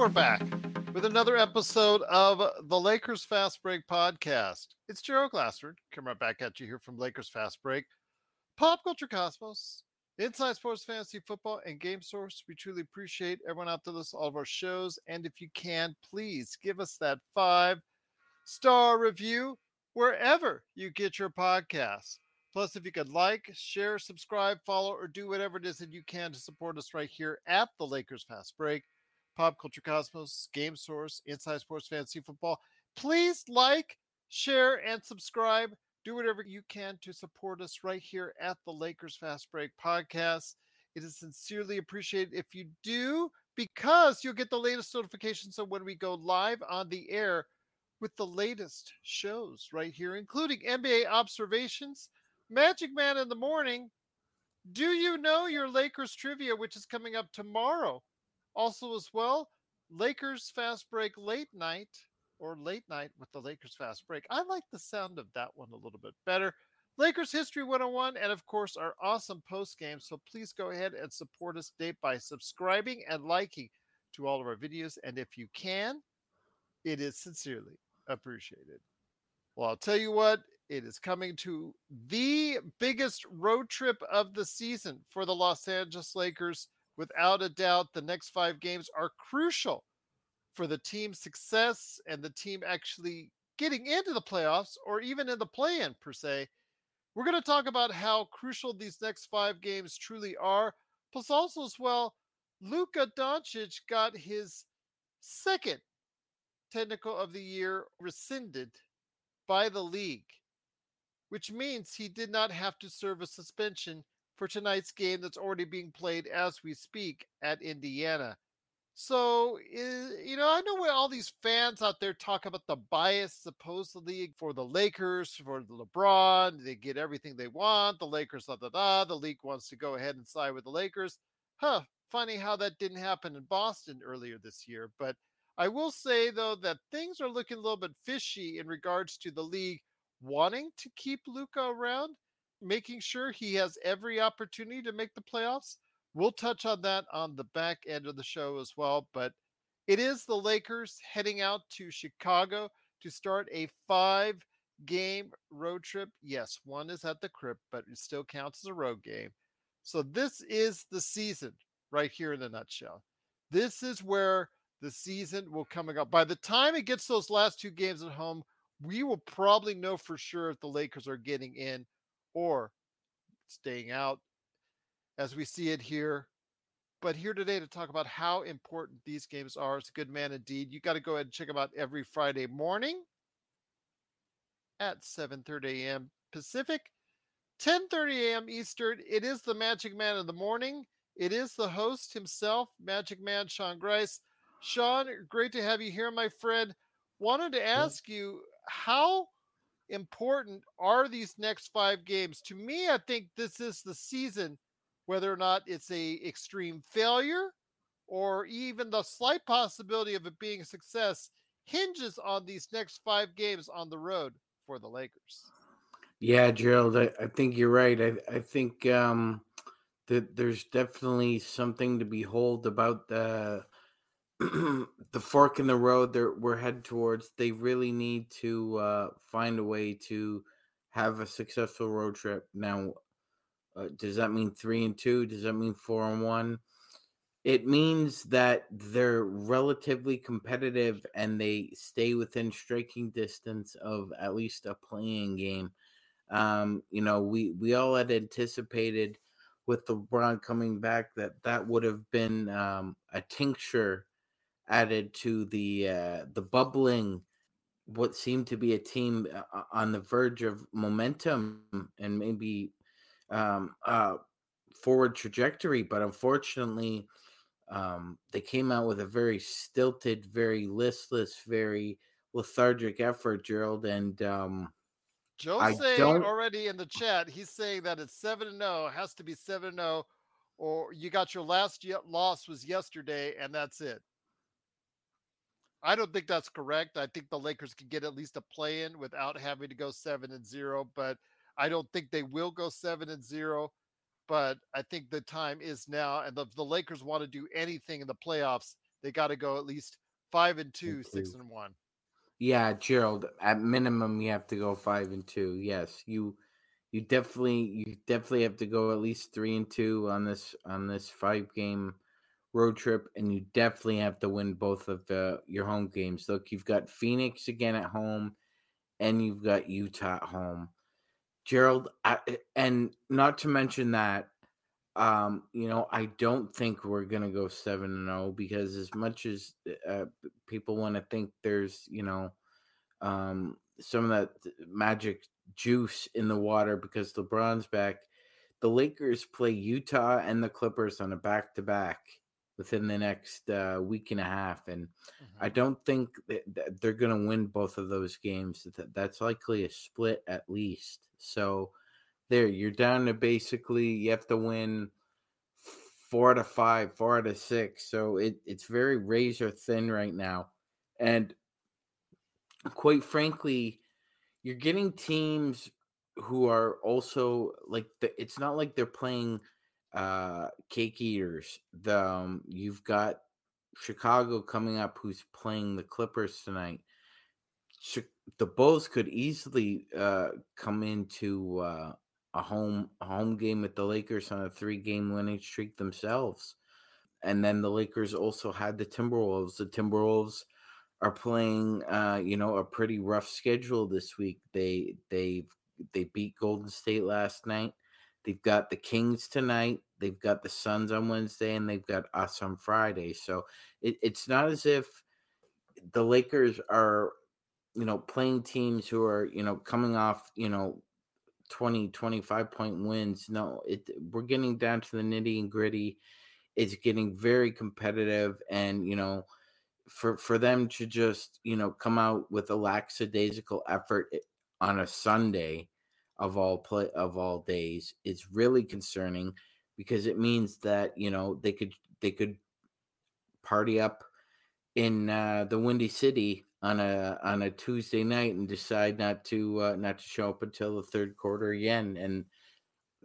We're back with another episode of the Lakers Fast Break podcast. It's Gerald Glassford coming right back at you here from Lakers Fast Break, Pop Culture Cosmos, Inside Sports Fantasy Football, and Game Source. We truly appreciate everyone out there listening to all of our shows. And if you can, please give us that five star review wherever you get your podcasts. Plus, if you could like, share, subscribe, follow, or do whatever it is that you can to support us right here at the Lakers Fast Break. Pop Culture Cosmos, Game Source, Inside Sports Fantasy Football. Please like, share, and subscribe. Do whatever you can to support us right here at the Lakers Fast Break podcast. It is sincerely appreciated if you do, because you'll get the latest notifications of when we go live on the air with the latest shows right here, including NBA observations, Magic Man in the morning. Do you know your Lakers trivia, which is coming up tomorrow? Also, as well, Lakers Fast Break Late Night or Late Night with the Lakers Fast Break. I like the sound of that one a little bit better. Lakers History 101, and of course, our awesome post game. So please go ahead and support us today by subscribing and liking to all of our videos. And if you can, it is sincerely appreciated. Well, I'll tell you what, it is coming to the biggest road trip of the season for the Los Angeles Lakers without a doubt, the next five games are crucial for the team's success and the team actually getting into the playoffs or even in the play in, per se. We're going to talk about how crucial these next five games truly are. Plus, also, as well, Luka Doncic got his second technical of the year rescinded by the league, which means he did not have to serve a suspension for tonight's game that's already being played as we speak at Indiana. So, eh, you know, I know where all these fans out there talk about the bias supposedly for the Lakers, for the LeBron. They get everything they want. The Lakers, da da da. The league wants to go ahead and side with the Lakers. Huh. Funny how that didn't happen in Boston earlier this year. But I will say, though, that things are looking a little bit fishy in regards to the league wanting to keep Luka around making sure he has every opportunity to make the playoffs. We'll touch on that on the back end of the show as well. But it is the Lakers heading out to Chicago to start a five game road trip. Yes, one is at the crypt, but it still counts as a road game. So this is the season right here in a nutshell. This is where the season will coming up. By the time it gets those last two games at home, we will probably know for sure if the Lakers are getting in or staying out as we see it here. But here today to talk about how important these games are. It's a good man indeed. You got to go ahead and check them out every Friday morning at 7:30 a.m. Pacific, 10:30 a.m. Eastern. It is the Magic Man in the morning. It is the host himself, Magic Man Sean Grice. Sean, great to have you here, my friend. Wanted to ask you how important are these next five games? To me, I think this is the season, whether or not it's a extreme failure or even the slight possibility of it being a success. hinges on these next five games on the road for the Lakers. Yeah, Gerald, I, I think you're right. I, I think um, that there's definitely something to behold about the the fork in the road that we're headed towards. They really need to uh, find a way to have a successful road trip. Now, uh, does that mean three and two? Does that mean four and one? It means that they're relatively competitive and they stay within striking distance of at least a play-in game. Um, you know, we we all had anticipated with LeBron coming back that that would have been um, a tincture added to the uh, the bubbling what seemed to be a team uh, on the verge of momentum and maybe um, uh, forward trajectory, but unfortunately, um, they came out with a very stilted, very listless, very lethargic effort, Gerald. And um, saying already in the chat, he's saying that it's seven and zero, oh, has to be seven and zero, oh, or you got your last loss was yesterday, and that's it. I don't think that's correct. I think the Lakers can get at least a play in without having to go seven and zero, but I don't think they will go seven and zero. But I think the time is now, and if the Lakers want to do anything in the playoffs, they got to go at least five and two, six and one. Yeah, Gerald. At minimum, you have to go five and two. Yes, you you definitely you definitely have to go at least three and two on this on this five game road trip, and you definitely have to win both of the your home games. Look, you've got Phoenix again at home, and you've got Utah at home. Gerald, I, and not to mention that, um, you know, I don't think we're gonna go seven and zero oh because as much as uh, people want to think there's, you know, um, some of that magic juice in the water because LeBron's back. The Lakers play Utah and the Clippers on a back to back within the next uh, week and a half, and mm-hmm. I don't think that they're going to win both of those games. That's likely a split at least. So there, you're down to basically you have to win four out of five, four out of six. So it, it's very razor thin right now, and quite frankly, you're getting teams who are also like the, it's not like they're playing uh, cake eaters. The um, you've got Chicago coming up, who's playing the Clippers tonight. the Bulls could easily uh, come into uh, a home home game with the Lakers on a three game winning streak themselves, and then the Lakers also had the Timberwolves. The Timberwolves are playing, uh, you know, a pretty rough schedule this week. They they they beat Golden State last night. They've got the Kings tonight. They've got the Suns on Wednesday, and they've got us on Friday. So it, it's not as if the Lakers are, you know, playing teams who are, you know, coming off, you know, 20, 25 point wins. No, it we're getting down to the nitty and gritty. It's getting very competitive, and you know, for for them to just you know come out with a lackadaisical effort eh, on a Sunday of all play of all days is really concerning because it means that you know they could they could party up in uh, the Windy City on a on a Tuesday night and decide not to uh, not to show up until the third quarter again. And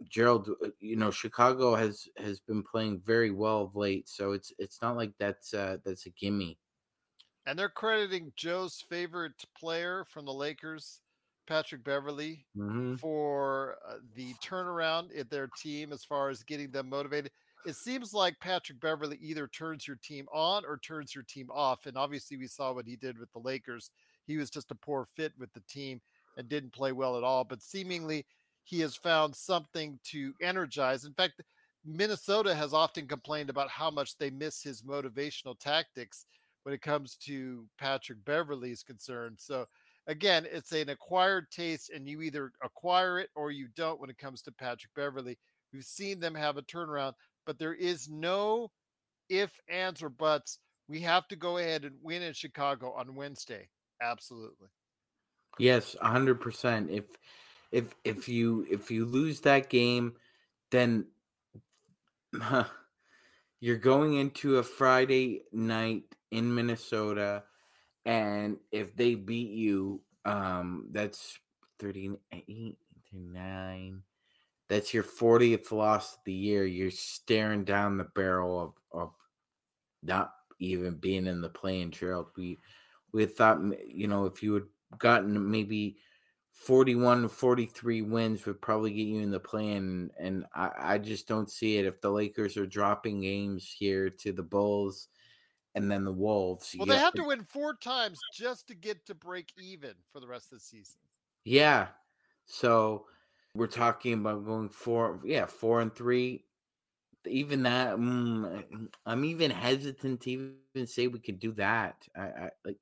Gerald, uh, you know, Chicago has has been playing very well of late, so it's it's not like that's uh, that's a gimme. And they're crediting Joe's favorite player from the Lakers, Patrick Beverley mm-hmm. for uh, the turnaround in their team as far as getting them motivated. It seems like Patrick Beverley either turns your team on or turns your team off. And obviously, we saw what he did with the Lakers. He was just a poor fit with the team and didn't play well at all. But seemingly, he has found something to energize. In fact, Minnesota has often complained about how much they miss his motivational tactics when it comes to Patrick Beverley's concerned. So again, it's an acquired taste, and you either acquire it or you don't when it comes to Patrick Beverley. We've seen them have a turnaround, but there is no if, ands, or buts. We have to go ahead and win in Chicago on Wednesday. Absolutely. Yes, hundred percent. If if if you if you lose that game, then you're going into a Friday night in Minnesota and if they beat you, um, that's 38, 39. That's your 40th loss of the year. You're staring down the barrel of, of not even being in the playing trail. We we thought, you know, if you had gotten maybe 41 43 wins would probably get you in the plan and I, I just don't see it if the lakers are dropping games here to the bulls and then the wolves well they have to win four times just to get to break even for the rest of the season yeah so we're talking about going four yeah four and three even that mm, i'm even hesitant to even say we could do that i, I like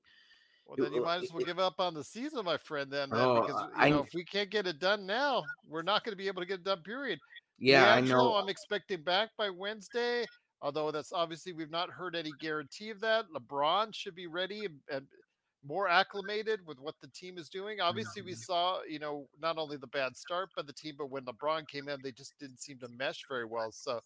well, then you might as well give up on the season, my friend. Then, then oh, because you know, if we can't get it done now, we're not going to be able to get it done. Period. Yeah, I know. I'm expecting back by Wednesday. Although that's obviously we've not heard any guarantee of that. LeBron should be ready and, and more acclimated with what the team is doing. Obviously, we saw you know not only the bad start by the team, but when LeBron came in, they just didn't seem to mesh very well. So,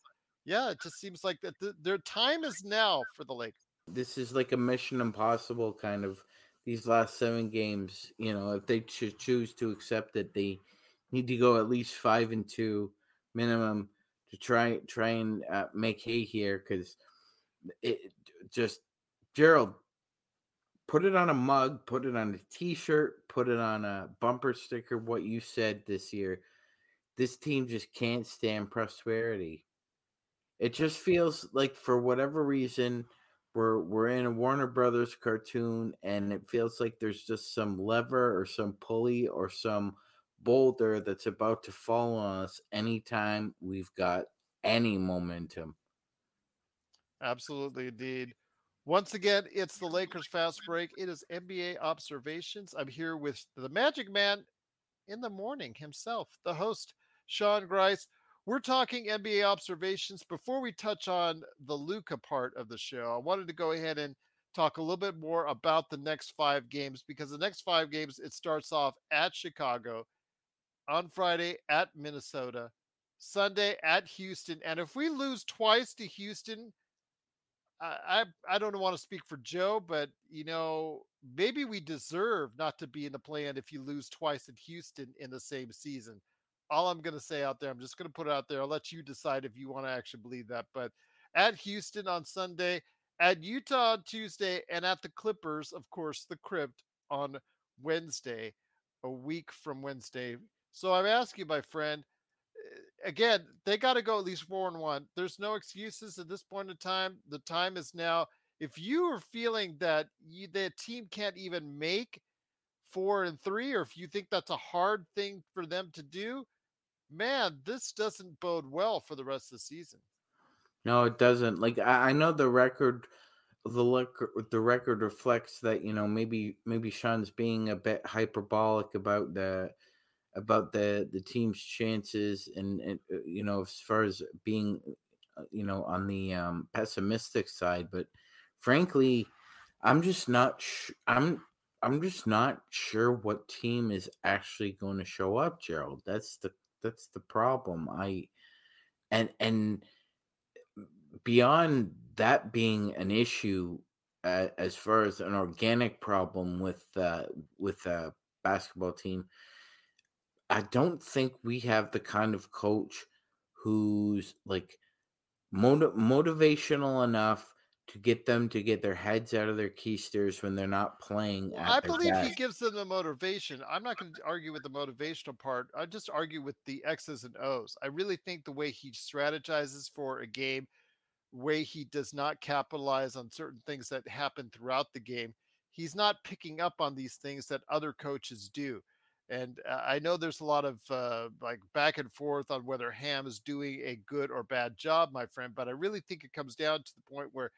yeah, it just seems like that the, their time is now for the Lakers. This is like a mission impossible kind of these last seven games. You know, if they should choose to accept it, they need to go at least five and two minimum to try try and uh, make hay here because it just Gerald put it on a mug, put it on a t-shirt, put it on a bumper sticker. What you said this year, this team just can't stand prosperity. It just feels like for whatever reason we're we're in a Warner Brothers cartoon, and it feels like there's just some lever or some pulley or some boulder that's about to fall on us anytime we've got any momentum. Absolutely, indeed. Once again, it's the Lakers fast break. It is NBA observations. I'm here with the Magic Man in the morning himself, the host, Sean Grice. We're talking NBA observations. Before we touch on the Luka part of the show, I wanted to go ahead and talk a little bit more about the next five games because the next five games it starts off at Chicago, on Friday at Minnesota, Sunday at Houston, and if we lose twice to Houston, I I, don't want to speak for Joe, but you know maybe we deserve not to be in the play-in if you lose twice at Houston in the same season all I'm going to say out there, I'm just going to put it out there. I'll let you decide if you want to actually believe that. But at Houston on Sunday, at Utah on Tuesday, and at the Clippers, of course, the Crypt on Wednesday, a week from Wednesday. So I'm asking my friend, eh, again, they got to go at least four and one. There's no excuses at this point in time. The time is now. If you are feeling that you, the team can't even make four and three, or if you think that's a hard thing for them to do, man, this doesn't bode well for the rest of the season. No, it doesn't. Like I, I know the record, the record, the record reflects that you know maybe maybe Sean's being a bit hyperbolic about the about the the team's chances and, and uh, you know as far as being uh, you know on the um, pessimistic side, but frankly, I'm just not. Sh- I'm I'm just not sure what team is actually going to show up, Gerald. That's the that's the problem. I and and beyond that being an issue uh, as far as an organic problem with uh, with a basketball team, I don't think we have the kind of coach who's like motiv- motivational enough to get them to get their heads out of their keisters when they're not playing. I believe he gives them the motivation. I'm not going to argue with the motivational part. I just argue with the X's and O's. I really think the way he strategizes for a game, way he does not capitalize on certain things that happen throughout the game, he's not picking up on these things that other coaches do. And uh, I know there's a lot of uh, like back and forth on whether Ham is doing a good or bad job, my friend. But I really think it comes down to the point where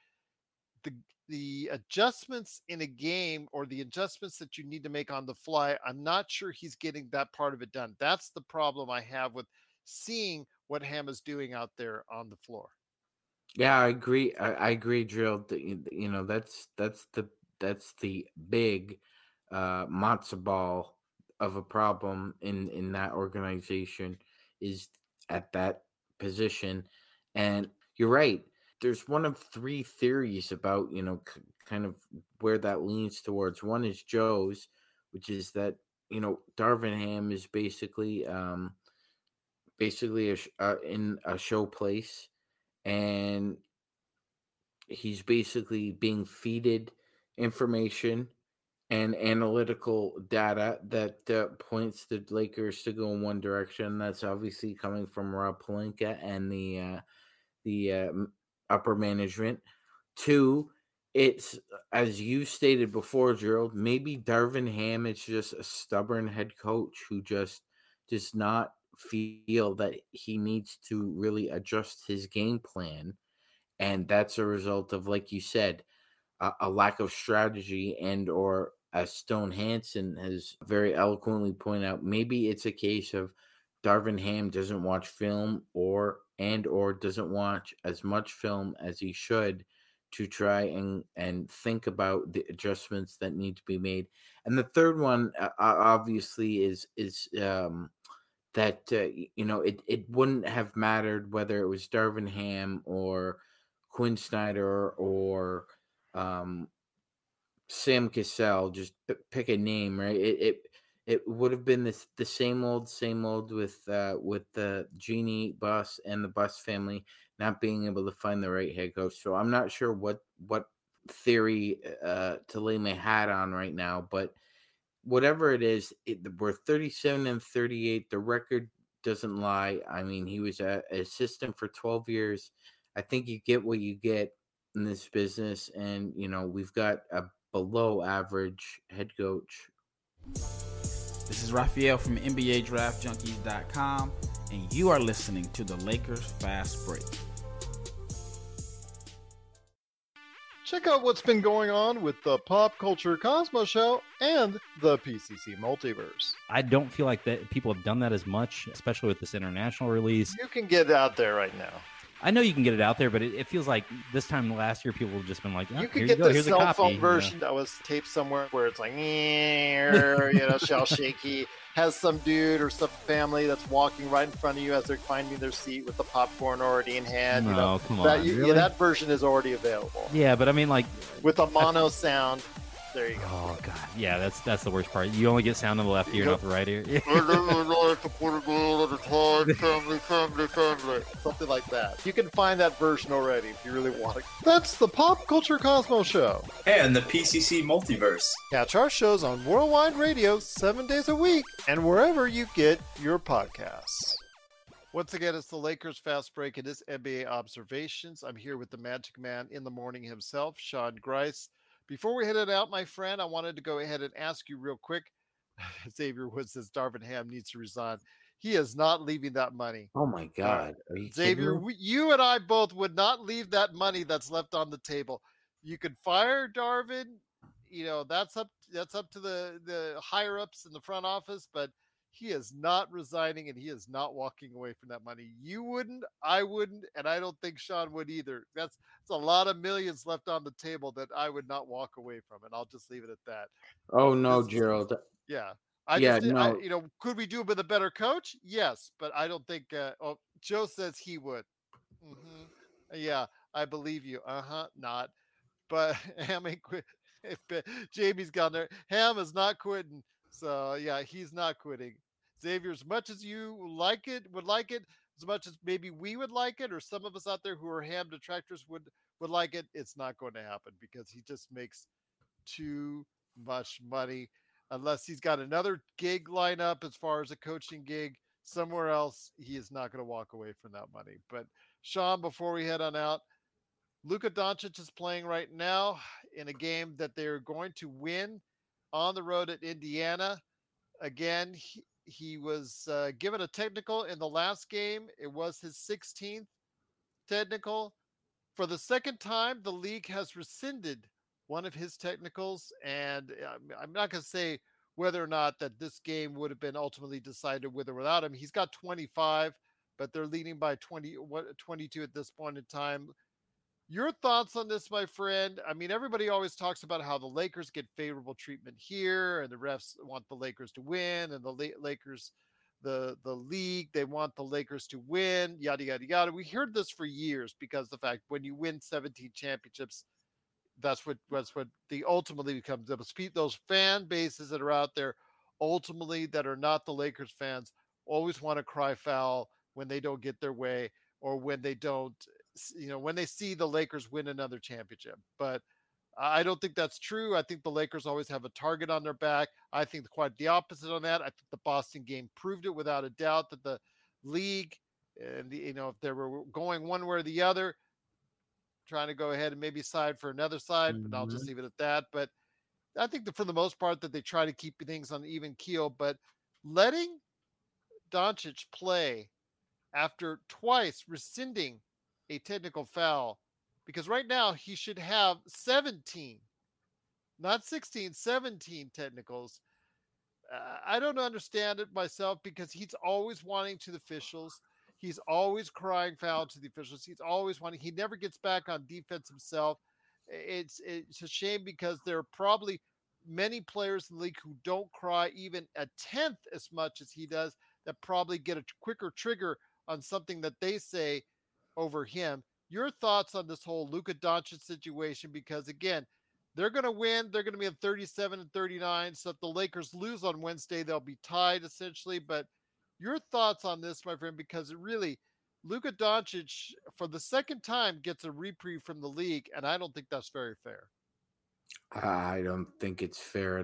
the the adjustments in a game or the adjustments that you need to make on the fly, I'm not sure he's getting that part of it done. That's the problem I have with seeing what Ham is doing out there on the floor. Yeah, I agree. I, I agree, Drill. You know, that's that's the that's the big uh matzo ball of a problem in in that organization is at that position. And you're right there's one of three theories about you know c- kind of where that leans towards. One is Joe's, which is that you know Darvin Ham is basically um, basically a, uh, in a show place, and he's basically being feeded information and analytical data that uh, points the Lakers to go in one direction. That's obviously coming from Rob Pelinka and the uh, the uh, upper management. Two, it's as you stated before, Gerald. Maybe Darvin Ham is just a stubborn head coach who just does not feel that he needs to really adjust his game plan, and that's a result of, like you said, a, a lack of strategy and or as Stone Hanen has very eloquently pointed out, maybe it's a case of Darvin Ham doesn't watch film or and or doesn't watch as much film as he should to try and and think about the adjustments that need to be made. And the third one uh, obviously is is um, that uh, you know it it wouldn't have mattered whether it was Darvin Ham or Quin Snyder or um, Sam Cassell, just p- pick a name, right? It it, it would have been the the same old, same old with uh, with the Jeanie Buss and the Buss family not being able to find the right head coach. So I'm not sure what what theory uh, to lay my hat on right now, but whatever it is, it, we're 37 and 38. The record doesn't lie. I mean, he was a, an assistant for 12 years. I think you get what you get in this business, and you know we've got a below average head coach. This is Raphael from NBA Draft Junkies.com, and you are listening to the Lakers Fast Break. Check out what's been going on with the Pop Culture Cosmos Show and the PCC Multiverse. I don't feel like that people have done that as much, especially with this international release. You can get out there right now. I know you can get it out there, but it, it feels like this time last year people have just been like, oh, you here get you the Here's cell copy. phone you know. version that was taped somewhere where it's like, you know, shell shaky. Has some dude or some family that's walking right in front of you as they're finding their seat with the popcorn already in hand. you know, No, come that, on, you- really? yeah, that version is already available Yeah, but I mean, like, with a mono sound. There you go. oh god, yeah, that's that's the worst part. You only get sound on the left ear, not the right ear. family, family, family. Something like that. You can find that version already if you really want it. That's the Pop Culture Cosmos Show. and the PCC Multiverse. Catch our shows on Worldwide Radio seven days a week and wherever you get your podcasts. Once again, it's the Lakers Fast Break. It is NBA Observations. I'm here with the Magic Man in the morning himself, Sean Grice. Before we head it out, my friend, I wanted to go ahead and ask you real quick. Xavier Woods says Darvin Ham needs to resign. He is not leaving that money. Oh my uh, God, are you Xavier, we, you and I both would not leave that money that's left on the table. You could fire Darvin. You know that's up. That's up to the the higher ups in the front office. But he is not resigning, and he is not walking away from that money. You wouldn't. I wouldn't, and I don't think Sean would either. That's it's a lot of millions left on the table that I would not walk away from, and I'll just leave it at that. Oh no, This is- Gerald. Yeah. I Yeah, just, I, no. you know, could we do it with a better coach? Yes, but I don't think. Uh, oh, Joe says he would. hmm Yeah, I believe you. Uh huh. Not, but Ham ain't quit. If Jamie's gone there, Ham is not quitting. So yeah, he's not quitting. Xavier, as much as you like it, would like it, as much as maybe we would like it, or some of us out there who are Ham detractors would would like it, it's not going to happen because he just makes too much money unless he's got another gig line up as far as a coaching gig somewhere else, he is not going to walk away from that money. But Sean, before we head on out, Luka Doncic is playing right now in a game that they're going to win on the road at Indiana. Again, he, he was uh, given a technical in the last game. It was his 16th technical. For the second time, the league has rescinded one of his technicals, and uh, I'm- not going to say whether or not that this game would have been ultimately decided with or without him. He's got 25, but they're leading by 20, what, 22 at this point in time. Your thoughts on this, my friend? I mean, everybody always talks about how the Lakers get favorable treatment here, and the refs want the Lakers to win, and the Lakers, the the league, they want the Lakers to win, yada yada yada. We heard this for years because the fact when you win 17 championships, that's what that's what the ultimately becomes those fan bases that are out there ultimately that are not the Lakers fans always want to cry foul when they don't get their way or when they don't you know when they see the Lakers win another championship but I don't think that's true. I think the Lakers always have a target on their back. I think quite the opposite on that. I think the Boston game proved it without a doubt that the league and the, you know if they were going one way or the other, trying to go ahead and maybe side for another side, mm-hmm. but I'll just mm-hmm. leave it at that. But I think that for the most part that they try to keep things on even keel, but letting Doncic play after twice rescinding a technical foul because right now he should have 17 not 16 17 technicals. Uh, i don't understand it myself because he's always wanting to the officials. He's always crying foul to the officials. He's always wanting he never gets back on defense himself. It's it's a shame because there are probably many players in the league who don't cry even a tenth as much as he does that probably get a quicker trigger on something that they say over him your thoughts on this whole Luka Doncic situation because again, they're going to win. They're going to be at 37 and 39. So if the Lakers lose on Wednesday, they'll be tied essentially. But your thoughts on this, my friend, because it really, Luka Doncic for the second time gets a reprieve from the league, and I don't think that's very fair. I don't think it's fair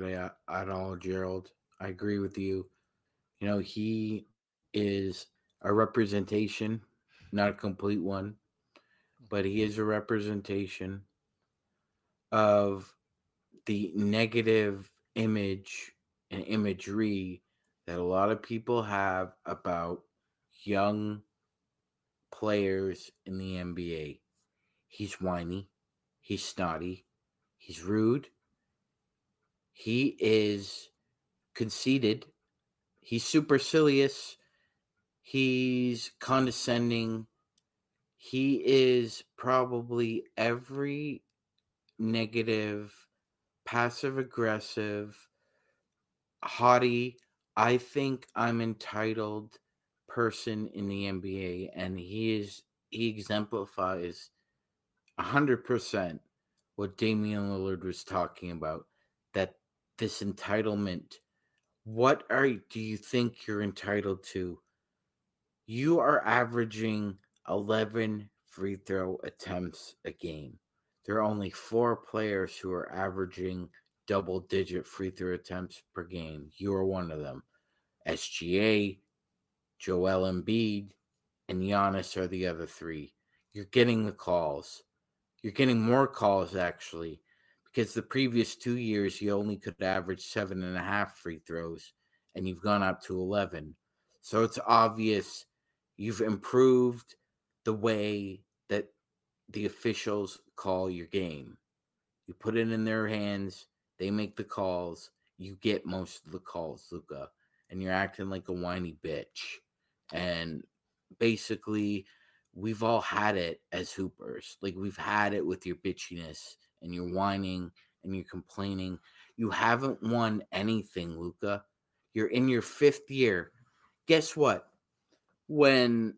at all, Gerald. I agree with you. You know, he is a representation, not a complete one but he is a representation of the negative image and imagery that a lot of people have about young players in the NBA. He's whiny, he's snotty, he's rude, he is conceited, he's supercilious, he's condescending, he is probably every negative, passive aggressive, haughty, I think I'm entitled person in the NBA, and he is he exemplifies hundred percent what Damian Lillard was talking about. That this entitlement. What are do you think you're entitled to? You are averaging 11 free throw attempts a game. There are only four players who are averaging double digit free throw attempts per game. You are one of them. SGA, Joel Embiid, and Giannis are the other three. You're getting the calls. You're getting more calls actually, because the previous two years you only could average seven and a half free throws, and you've gone up to 11. So it's obvious you've improved the way that the officials call your game. You put it in their hands, they make the calls, you get most of the calls, Luka, and you're acting like a whiny bitch. And basically, we've all had it as hoopers. Like we've had it with your bitchiness and your whining and your complaining. You haven't won anything, Luka. You're in your fifth year. Guess what? When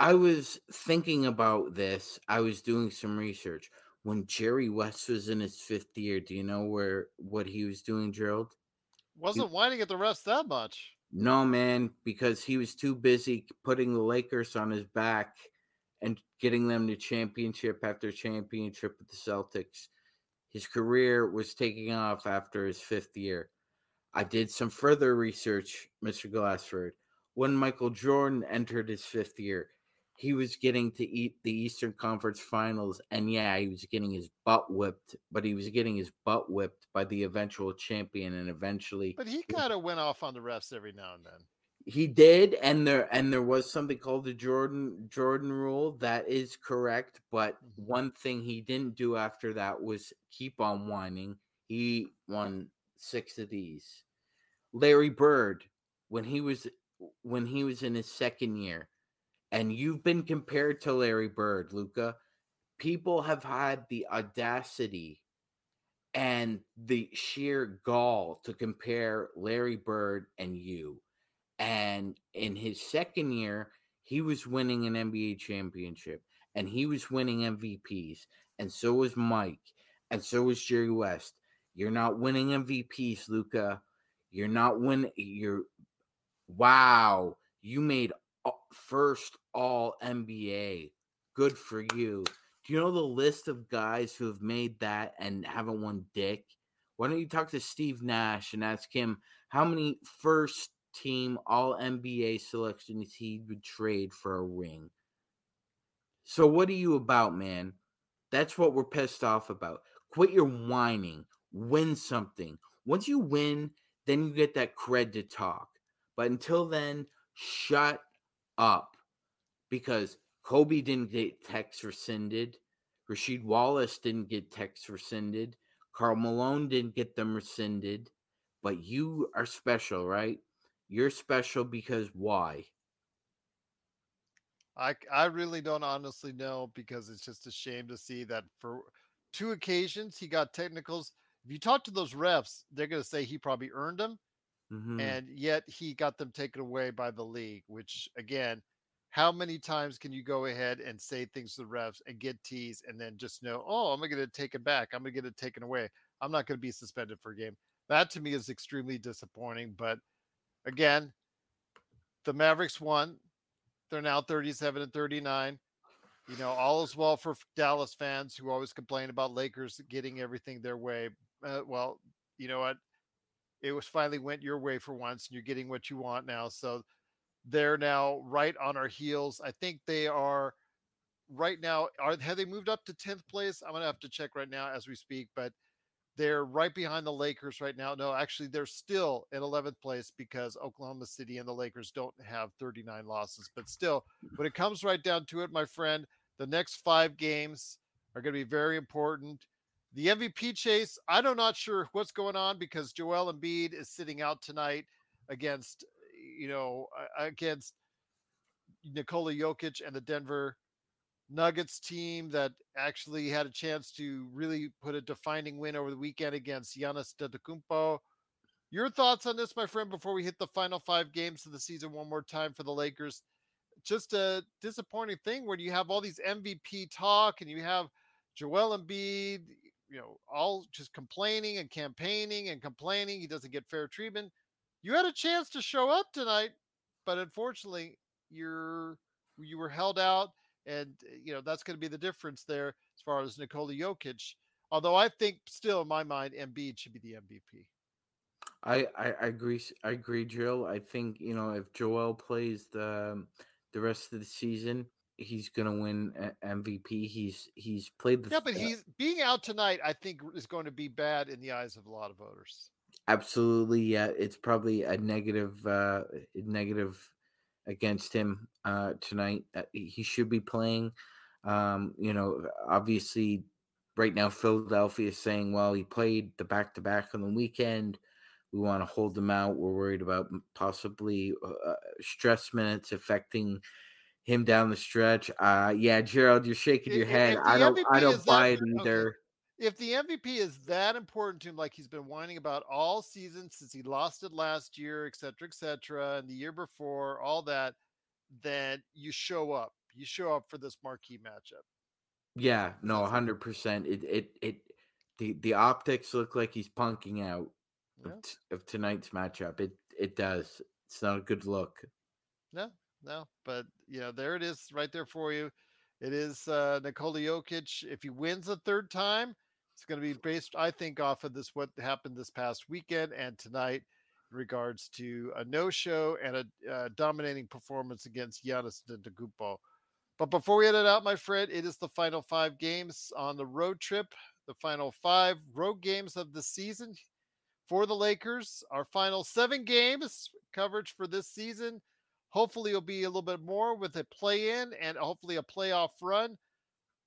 I was thinking about this. I was doing some research. When Jerry West was in his fifth year, do you know where what he was doing, Gerald? Wasn't he, whining at the refs that much. No, man, because he was too busy putting the Lakers on his back and getting them to championship after championship with the Celtics. His career was taking off after his fifth year. I did some further research, Mr. Glassford. When Michael Jordan entered his fifth year, he was getting to eat the Eastern Conference Finals, and yeah, he was getting his butt whipped, but he was getting his butt whipped by the eventual champion, and eventually. But he kind of went off on the refs every now and then. He did, and there and there was something called the Jordan Jordan rule. That is correct, but mm-hmm. one thing he didn't do after that was keep on whining. He won six of these. Larry Bird, when he was when he was in his second year and you've been compared to Larry Bird, Luka, people have had the audacity and the sheer gall to compare Larry Bird and you. And in his second year, he was winning an NBA championship and he was winning MVPs, and so was Mike. and so is Jerry West. You're not winning MVPs, Luka. You're not winning. You're wow. You made first All NBA. Good for you. Do you know the list of guys who have made that and haven't won dick? Why don't you talk to Steve Nash and ask him how many first team All NBA selections he would trade for a ring? So, what are you about, man? That's what we're pissed off about. Quit your whining. Win something. Once you win, then you get that cred to talk. But until then, shut up. Because Kobe didn't get text rescinded. Rasheed Wallace didn't get text rescinded. Karl Malone didn't get them rescinded. But you are special, right? You're special because why? I I really don't honestly know because it's just a shame to see that for two occasions he got technicals. If you talk to those refs, they're going to say he probably earned them, Mhm. and yet he got them taken away by the league. Which again, how many times can you go ahead and say things to the refs and get teased and then just know, oh, I'm going to take it taken back. I'm going to get it taken away. I'm not going to be suspended for a game. That to me is extremely disappointing. But again, the Mavericks won. They're now 37 and 39. You know, all is well for Dallas fans who always complain about Lakers getting everything their way. Uh, well, you know what? It was finally went your way for once, and you're getting what you want now. So they're now right on our heels. I think they are right now. Are have they moved up to 10th place? I'm gonna have to check right now as we speak, but they're right behind the Lakers right now. No, actually, they're still in 11th place because Oklahoma City and the Lakers don't have 39 losses. But still, when it comes right down to it, my friend, the next five games are going to be very important. The MVP chase, I'm not sure what's going on because Joel Embiid is sitting out tonight against, you know, against Nikola Jokic and the Denver Nuggets team that actually had a chance to really put a defining win over the weekend against Giannis Antetokounmpo. Your thoughts on this, my friend, before we hit the final five games of the season one more time for the Lakers? Just a disappointing thing where you have all these MVP talk and you have Joel Embiid, you know, all just complaining and campaigning and complaining. He doesn't get fair treatment. You had a chance to show up tonight, but unfortunately, you're you were held out and uh, you know that's going to be the difference there as far as Nikola Jokic. Although I think still in my mind, Embiid should be the MVP. I, I, I agree. I agree, Drill. I think you know if Joel plays the um, the rest of the season, he's gonna win MVP. He's he's played the Yeah, but he's being out tonight. I think is going to be bad in the eyes of a lot of voters. absolutely yeah. It's probably a negative uh negative against him uh tonight. Uh, he should be playing. Um, you know, obviously, right now Philadelphia is saying, well, he played the back to back on the weekend. We want to hold him out. We're worried about possibly uh, stress minutes affecting him down the stretch. Uh, yeah, Gerald, you're shaking your i- head. if I don't. I don't buy that- it okay. either. If the MVP is that important to him, like he's been whining about all season since he lost it last year, et cetera, et cetera, and the year before, all that, then you show up. You show up for this marquee matchup. Yeah, no, hundred percent. It it it the the optics look like he's punking out Yeah. of, t- of tonight's matchup. It it does. It's not a good look. No, no, but you know, there it is right there for you. It is uh Nikola Jokic. If he wins a third time, it's going to be based, I think, off of this what happened this past weekend and tonight in regards to a no-show and a uh, dominating performance against Giannis Antetokounmpo. But before we head it out, my friend, it is the final five games on the road trip. The final five road games of the season for the Lakers. Our final seven games coverage for this season. Hopefully, it'll be a little bit more with a play in and hopefully a playoff run.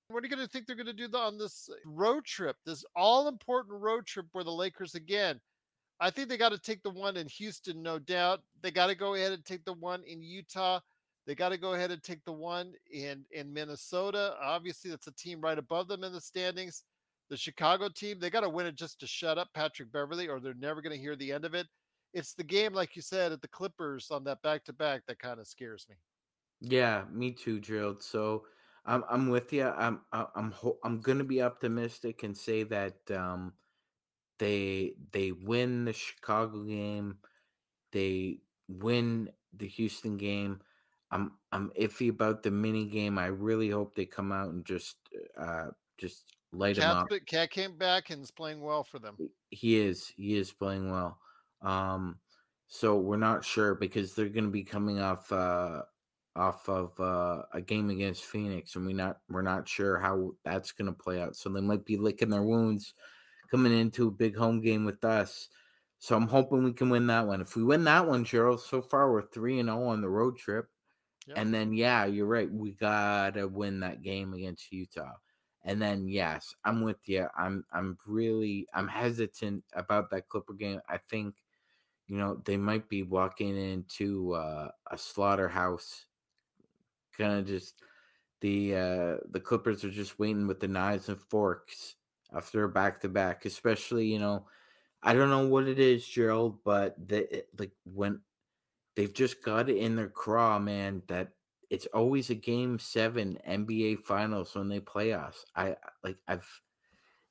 What are you going to think they're going to do on this uh, road trip? This all important road trip where the Lakers, again, I think they got to take the one in Houston, no doubt. They got to go ahead and take the one in Utah. They got to go ahead and take the one in, in Minnesota. Obviously, that's a team right above them in the standings. The Chicago team, they got to win it just to shut up Patrick Beverley, or they're never going to hear the end of it. It's the game, like you said, at the Clippers on that back to back that kind of scares me. Yeah, me too, drilled. So I'm I'm with you. I'm I'm I'm gonna be optimistic and say that um, they they win the Chicago game, they win the Houston game. I'm I'm iffy about the mini game. I really hope they come out and just uh just light Cat, up. Cat came back and is playing well for them. He is he is playing well. Um, so we're not sure because they're going to be coming off uh off of uh, a game against Phoenix, and we not we're not sure how that's going to play out. So they might be licking their wounds coming into a big home game with us. So I'm hoping we can win that one. If we win that one, Gerald, so far we're three and zero on the road trip. Yep. And then yeah, you're right. We gotta win that game against Utah. And then yes, I'm with you. I'm I'm really I'm hesitant about that Clipper game. I think you know they might be walking into uh, a slaughterhouse. Kind of just the uh, the Clippers are just waiting with the knives and forks after back to back. Especially you know I don't know what it is, Gerald, but the like when they've just got it in their craw, man, that it's always a game seven NBA finals when they play us. I like I've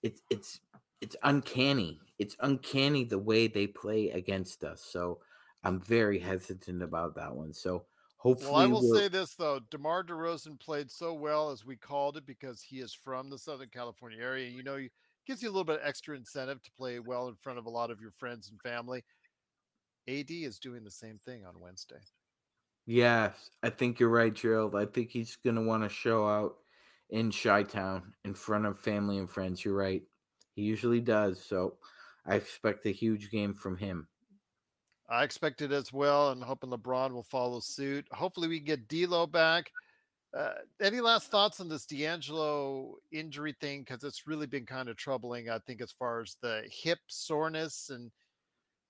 it's it's it's uncanny. It's uncanny the way they play against us. So I'm very hesitant about that one. So hopefully Well, I will we'll- say this though: Demar Derozan played so well as we called it because he is from the Southern California area. You know, it gives you a little bit of extra incentive to play well in front of a lot of your friends and family. AD is doing the same thing on Wednesday. Yes, I think you're right, Gerald. I think he's gonna want to show out in Chi Town in front of family and friends. You're right. He usually does. So I expect a huge game from him. I expect it as well, and hoping LeBron will follow suit. Hopefully, we get D'Lo back. Uh, any last thoughts on this D'Angelo injury thing? Because it's really been kind of troubling. I think as far as the hip soreness and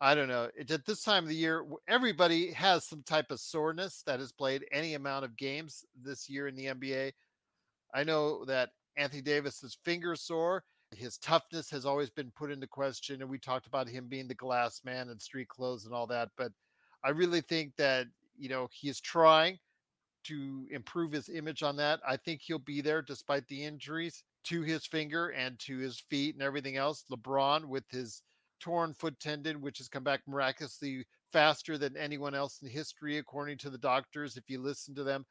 I don't know. At this time of the year, everybody has some type of soreness that has played any amount of games this year in the NBA. I know that Anthony Davis's finger sore. His toughness has always been put into question, and we talked about him being the glass man and street clothes and all that. But I really think that you know he is trying to improve his image on that. I think he'll be there despite the injuries to his finger and to his feet and everything else. LeBron with his torn foot tendon, which has come back miraculously faster than anyone else in history, according to the doctors, if you listen to them.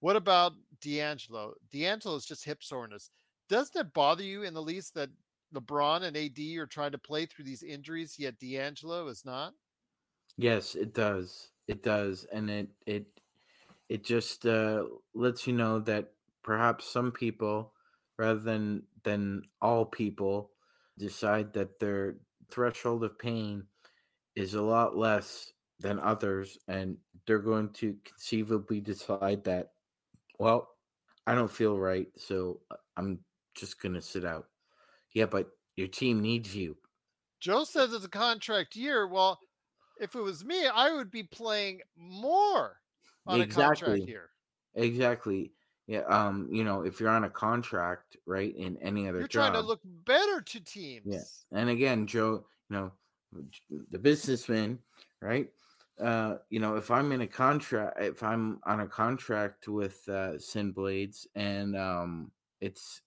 What about D'Angelo? Is just hip soreness. Doesn't it bother you in the least that LeBron and AD are trying to play through these injuries, yet D'Angelo is not? Yes, it does. It does, and it it it just uh, lets you know that perhaps some people, rather than than all people, decide that their threshold of pain is a lot less than others, and they're going to conceivably decide that, well, I don't feel right, so uh, I'm just gonna sit out. Yeah, but your team needs you. Joe says it's a contract year. Well, if it was me, I would be playing more on a Exactly. contract year. Exactly. Yeah. Um. You know, if you're on a contract, right, in any other You're job, trying to look better to teams. Yes. And again, Joe, you know, the businessman, right? Uh, you know, if I'm in a contract, if I'm on a contract with uh, Sin Blades, and um, it's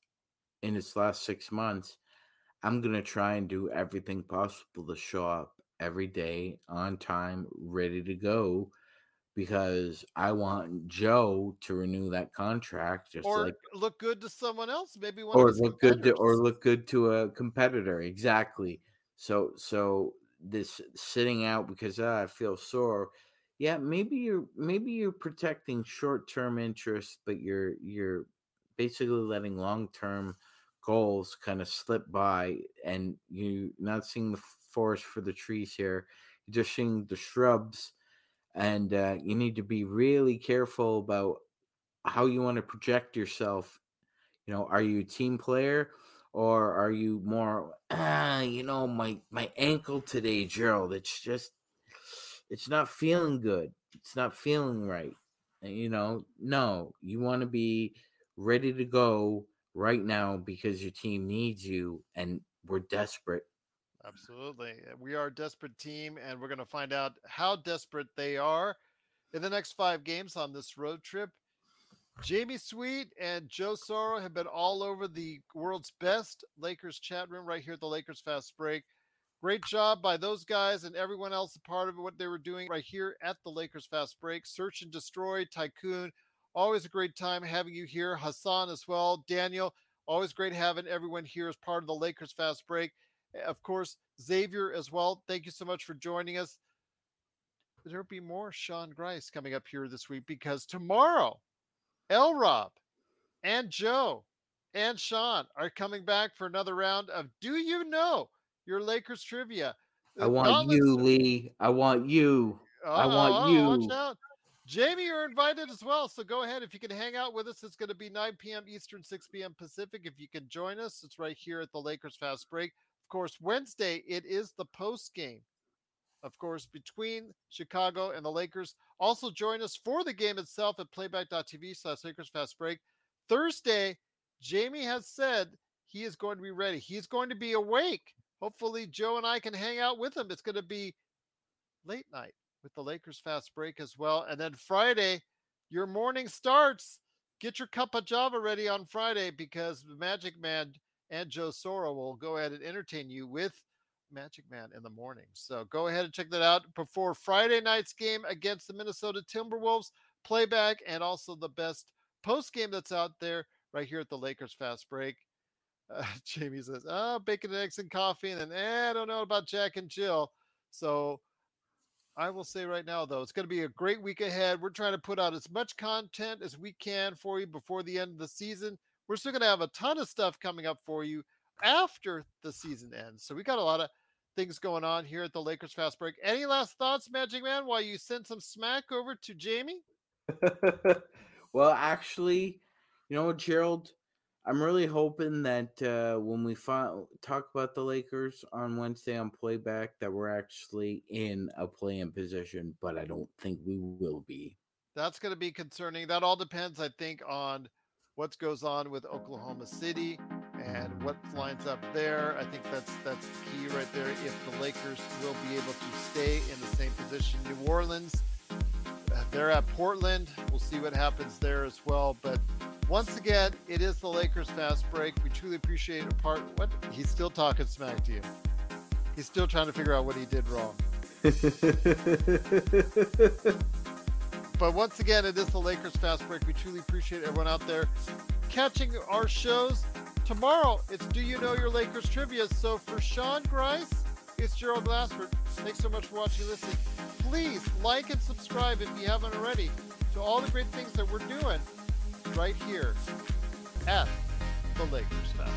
in its last six months, I'm gonna try and do everything possible to show up every day on time, ready to go, because I want Joe to renew that contract, just Or like look good to someone else, maybe one or look good to, or look good to a competitor exactly. So so this sitting out because ah, i feel sore yeah maybe you're maybe you're protecting short-term interests but you're you're basically letting long-term goals kind of slip by and you not seeing the forest for the trees here you're just seeing the shrubs and uh, you need to be really careful about how you want to project yourself. You know are you a team player or are you more ah you know my my ankle today gerald it's just it's not feeling good. It's not feeling right. You know no you want to be ready to go right now because your team needs you and we're desperate Absolutely. We are a desperate team, and we're going to find out how desperate they are in the next five games on this road trip. Jamie Sweet and Joe Soro have been all over the world's best Lakers chat room right here at the Lakers Fast Break. Great job by those guys and everyone else a part of what they were doing right here at the Lakers Fast Break. Search and Destroy, Tycoon. Always a great time having you here. Hassan as well. Daniel, always great having everyone here as part of the Lakers Fast Break. Of course, Xavier as well. Thank you so much for joining us. There'll be more Sean Grice coming up here this week because tomorrow L Rob and Joe and Sean are coming back for another round of Do You Know Your Lakers Trivia? I want you, Lee. I want you. Uh, I want you. Jamie, you're invited as well. So go ahead. If you can hang out with us, it's going to be 9 p.m. Eastern, 6 p.m. Pacific. If you can join us, it's right here at the Lakers Fast Break. Of course, Wednesday, it is the post game of course, between Chicago and the Lakers. Also join us for the game itself at playback.tv slash Lakers Fast Break. Thursday, Jamie has said he is going to be ready. He's going to be awake. Hopefully, Joe and I can hang out with him. It's going to be late night with the Lakers Fast Break as well. And then Friday, your morning starts. Get your cup of Java ready on Friday because Magic Man and Joe Sora will go ahead and entertain you with – Magic Man in the morning. So go ahead and check that out before Friday night's game against the Minnesota Timberwolves. Playback and also the best post game that's out there right here at the Lakers Fast Break. Uh, Jamie says, "Oh, bacon and eggs and coffee," and then eh, I don't know about Jack and Jill. So I will say right now, though, it's going to be a great week ahead. We're trying to put out as much content as we can for you before the end of the season. We're still going to have a ton of stuff coming up for you after the season ends. So we got a lot of things going on here at the Lakers Fast Break. Any last thoughts, Magic Man, while you send some smack over to Jamie? well, actually, you know, Gerald, I'm really hoping that uh, when we talk about the Lakers on Wednesday on playback, that we're actually in a play-in position, but I don't think we will be. That's going to be concerning. That all depends, I think, on what goes on with Oklahoma City and what lines up there. I think that's that's the key right there. If the Lakers will be able to stay in the same position, New Orleans, uh, they're at Portland. We'll see what happens there as well. But once again, it is the Lakers fast break. We truly appreciate a part. What he's still talking smack to you. He's still trying to figure out what he did wrong. but once again, it is the Lakers fast break. We truly appreciate everyone out there catching our shows. Tomorrow, it's Do You Know Your Lakers Trivia. So for Sean Grice, it's Gerald Glassford. Thanks so much for watching and listening. Please like and subscribe if you haven't already to all the great things that we're doing right here at the Lakers Fast